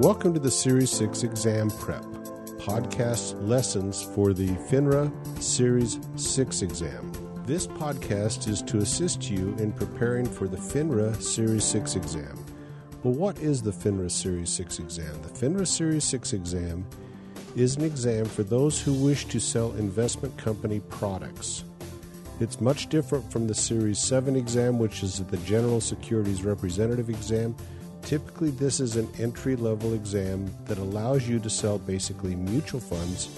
Welcome to the Series 6 Exam Prep podcast lessons for the FINRA Series 6 exam. This podcast is to assist you in preparing for the FINRA Series 6 exam. Well, what is the FINRA Series 6 exam? The FINRA Series 6 exam is an exam for those who wish to sell investment company products. It's much different from the Series 7 exam, which is the General Securities Representative exam Typically, this is an entry level exam that allows you to sell basically mutual funds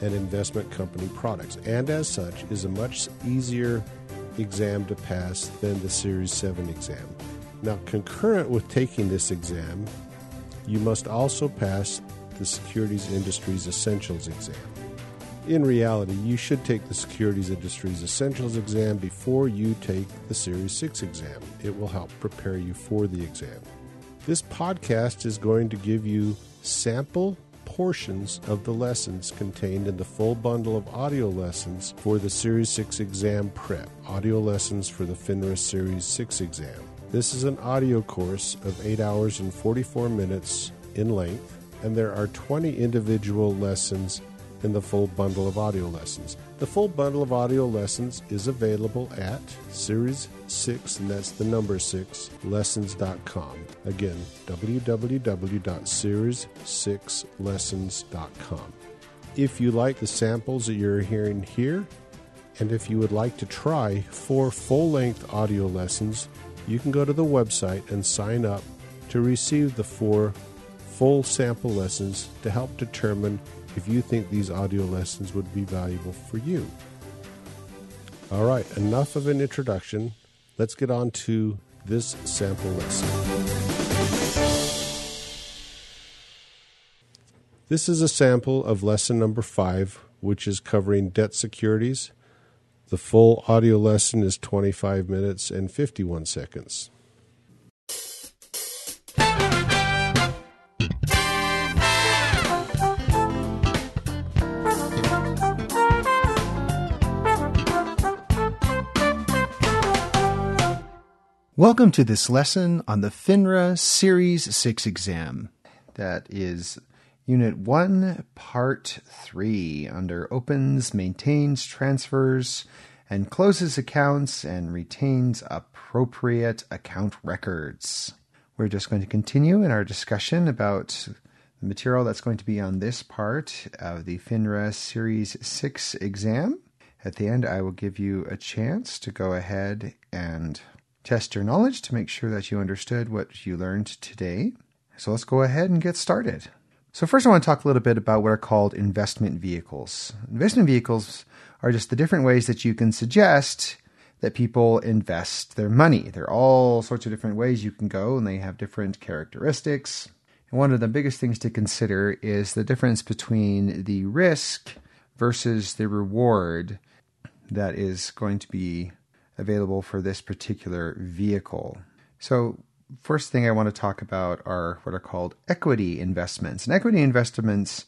and investment company products, and as such, is a much easier exam to pass than the Series 7 exam. Now, concurrent with taking this exam, you must also pass the Securities Industries Essentials exam. In reality, you should take the Securities Industries Essentials exam before you take the Series 6 exam. It will help prepare you for the exam. This podcast is going to give you sample portions of the lessons contained in the full bundle of audio lessons for the Series 6 exam prep, audio lessons for the FINRA Series 6 exam. This is an audio course of 8 hours and 44 minutes in length, and there are 20 individual lessons in the full bundle of audio lessons. The full bundle of audio lessons is available at Series 6, and that's the number 6, lessons.com. Again, www.series6lessons.com. If you like the samples that you're hearing here, and if you would like to try four full length audio lessons, you can go to the website and sign up to receive the four full sample lessons to help determine if you think these audio lessons would be valuable for you. All right, enough of an introduction. Let's get on to this sample lesson. This is a sample of lesson number five, which is covering debt securities. The full audio lesson is 25 minutes and 51 seconds. Welcome to this lesson on the FINRA Series 6 exam. That is Unit 1, Part 3, under Opens, Maintains, Transfers, and Closes Accounts and Retains Appropriate Account Records. We're just going to continue in our discussion about the material that's going to be on this part of the FINRA Series 6 exam. At the end, I will give you a chance to go ahead and test your knowledge to make sure that you understood what you learned today. So let's go ahead and get started. So, first, I want to talk a little bit about what are called investment vehicles. Investment vehicles are just the different ways that you can suggest that people invest their money. There are all sorts of different ways you can go, and they have different characteristics. And one of the biggest things to consider is the difference between the risk versus the reward that is going to be available for this particular vehicle. So, first thing I want to talk about are what are called equity investments. And equity investments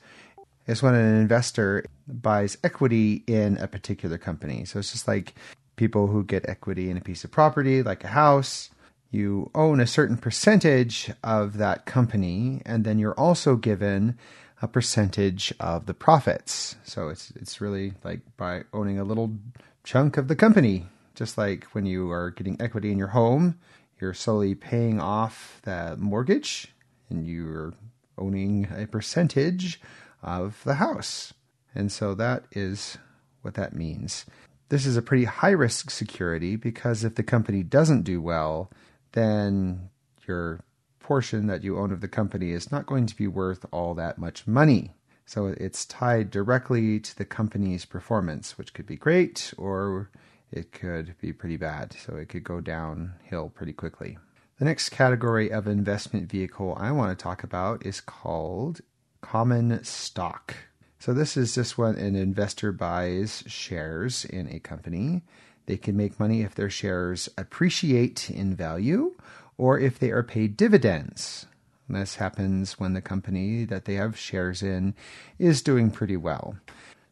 is when an investor buys equity in a particular company. So, it's just like people who get equity in a piece of property, like a house. You own a certain percentage of that company, and then you're also given a percentage of the profits. So it's it's really like by owning a little chunk of the company just like when you are getting equity in your home, you're slowly paying off that mortgage and you're owning a percentage of the house. And so that is what that means. This is a pretty high risk security because if the company doesn't do well, then your portion that you own of the company is not going to be worth all that much money. So it's tied directly to the company's performance, which could be great or it could be pretty bad. So it could go downhill pretty quickly. The next category of investment vehicle I want to talk about is called common stock. So this is just when an investor buys shares in a company. They can make money if their shares appreciate in value or if they are paid dividends. This happens when the company that they have shares in is doing pretty well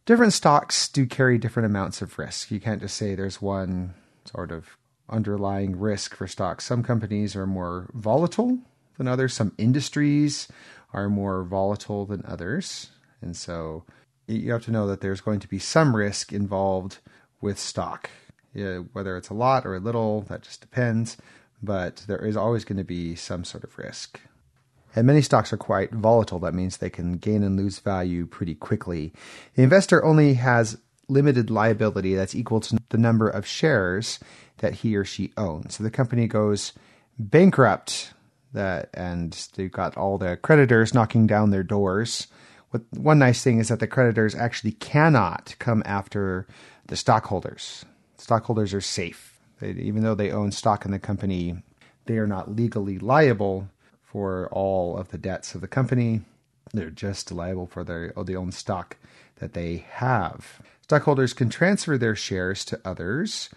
different stocks do carry different amounts of risk. You can't just say there's one sort of underlying risk for stocks. Some companies are more volatile than others. Some industries are more volatile than others. And so you have to know that there's going to be some risk involved with stock. Whether it's a lot or a little, that just depends. But there is always going to be some sort of risk. And many stocks are quite volatile. That means they can gain and lose value pretty quickly. The investor only has limited liability that's equal to the number of shares that he or she owns. So the company goes bankrupt that and they've got all the creditors knocking down their doors. What one nice thing is that the creditors actually cannot come after the stockholders. Stockholders are safe. They, even though they own stock in the company, they are not legally liable for all of the debts of the company. They're just liable for their oh, the own stock that they have. Stockholders can transfer their shares to others,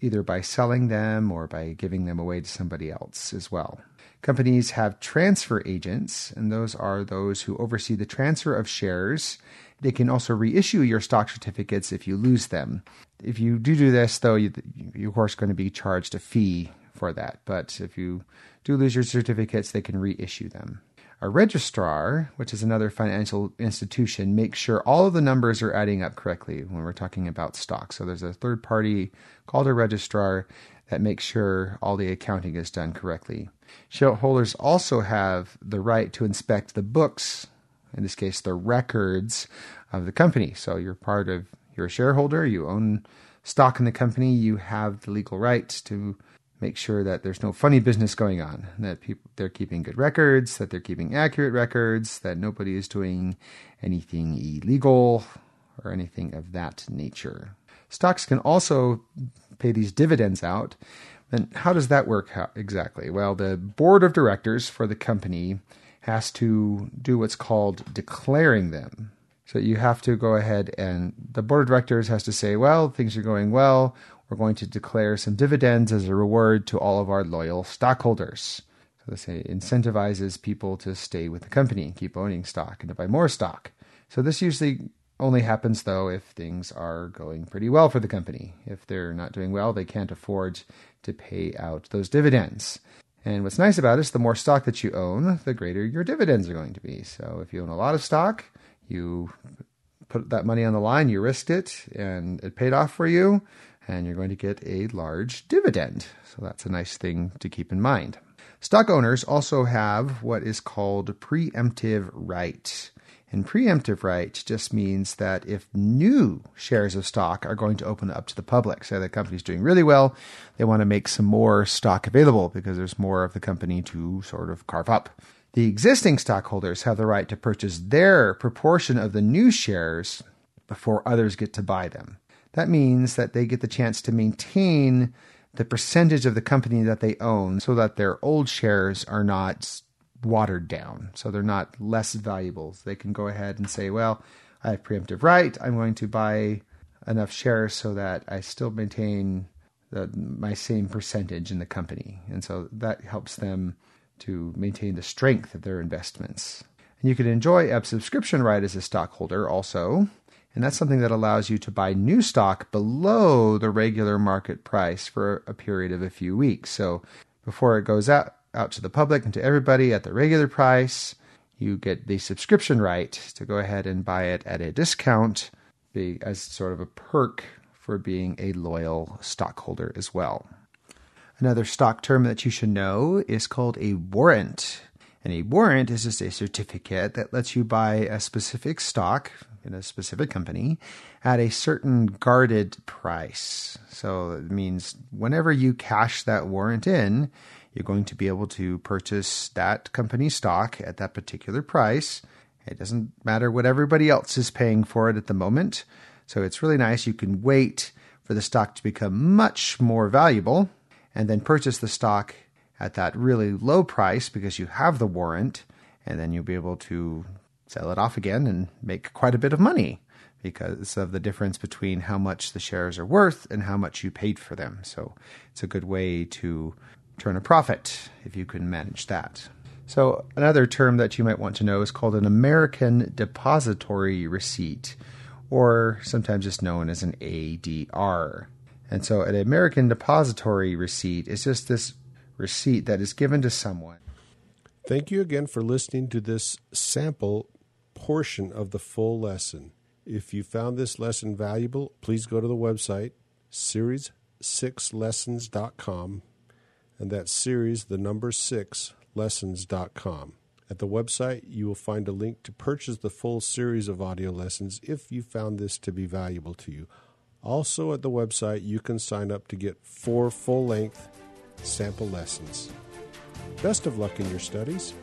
either by selling them or by giving them away to somebody else as well. Companies have transfer agents, and those are those who oversee the transfer of shares. They can also reissue your stock certificates if you lose them. If you do do this, though, you, you're of course going to be charged a fee for that. But if you do lose your certificates, they can reissue them. A registrar, which is another financial institution, makes sure all of the numbers are adding up correctly when we're talking about stocks. So there's a third party called a registrar that makes sure all the accounting is done correctly. Shareholders also have the right to inspect the books, in this case, the records of the company. So you're part of, you're a shareholder, you own stock in the company, you have the legal right to make sure that there's no funny business going on, that people they're keeping good records, that they're keeping accurate records, that nobody is doing anything illegal or anything of that nature. Stocks can also pay these dividends out. And how does that work exactly? Well, the board of directors for the company has to do what's called declaring them. So you have to go ahead and the board of directors has to say, well, things are going well. We're going to declare some dividends as a reward to all of our loyal stockholders. So this uh, incentivizes people to stay with the company and keep owning stock and to buy more stock. So this usually only happens though if things are going pretty well for the company. If they're not doing well, they can't afford to pay out those dividends. And what's nice about it is the more stock that you own, the greater your dividends are going to be. So if you own a lot of stock, you put that money on the line, you risked it, and it paid off for you, and you're going to get a large dividend. So that's a nice thing to keep in mind. Stock owners also have what is called preemptive right. And preemptive right just means that if new shares of stock are going to open up to the public, say the company's doing really well, they want to make some more stock available because there's more of the company to sort of carve up. The existing stockholders have the right to purchase their proportion of the new shares before others get to buy them. That means that they get the chance to maintain the percentage of the company that they own so that their old shares are not watered down. So they're not less valuable. So they can go ahead and say, well, I have preemptive right. I'm going to buy enough shares so that I still maintain the, my same percentage in the company. And so that helps them to maintain the strength of their investments. And you can enjoy a subscription right as a stockholder also. And that's something that allows you to buy new stock below the regular market price for a period of a few weeks. So before it goes out, out to the public and to everybody at the regular price. You get the subscription right to go ahead and buy it at a discount as sort of a perk for being a loyal stockholder as well. Another stock term that you should know is called a warrant. And a warrant is just a certificate that lets you buy a specific stock in a specific company at a certain guarded price. So it means whenever you cash that warrant in, you're going to be able to purchase that company stock at that particular price. It doesn't matter what everybody else is paying for it at the moment. So it's really nice. You can wait for the stock to become much more valuable and then purchase the stock at that really low price because you have the warrant. And then you'll be able to sell it off again and make quite a bit of money because of the difference between how much the shares are worth and how much you paid for them. So it's a good way to turn a profit if you can manage that. So, another term that you might want to know is called an American Depository Receipt, or sometimes it's known as an ADR. And so, an American Depository Receipt is just this receipt that is given to someone. Thank you again for listening to this sample portion of the full lesson. If you found this lesson valuable, please go to the website series6lessons.com and that series the number 6 lessons.com. At the website, you will find a link to purchase the full series of audio lessons if you found this to be valuable to you. Also, at the website, you can sign up to get four full length sample lessons. Best of luck in your studies.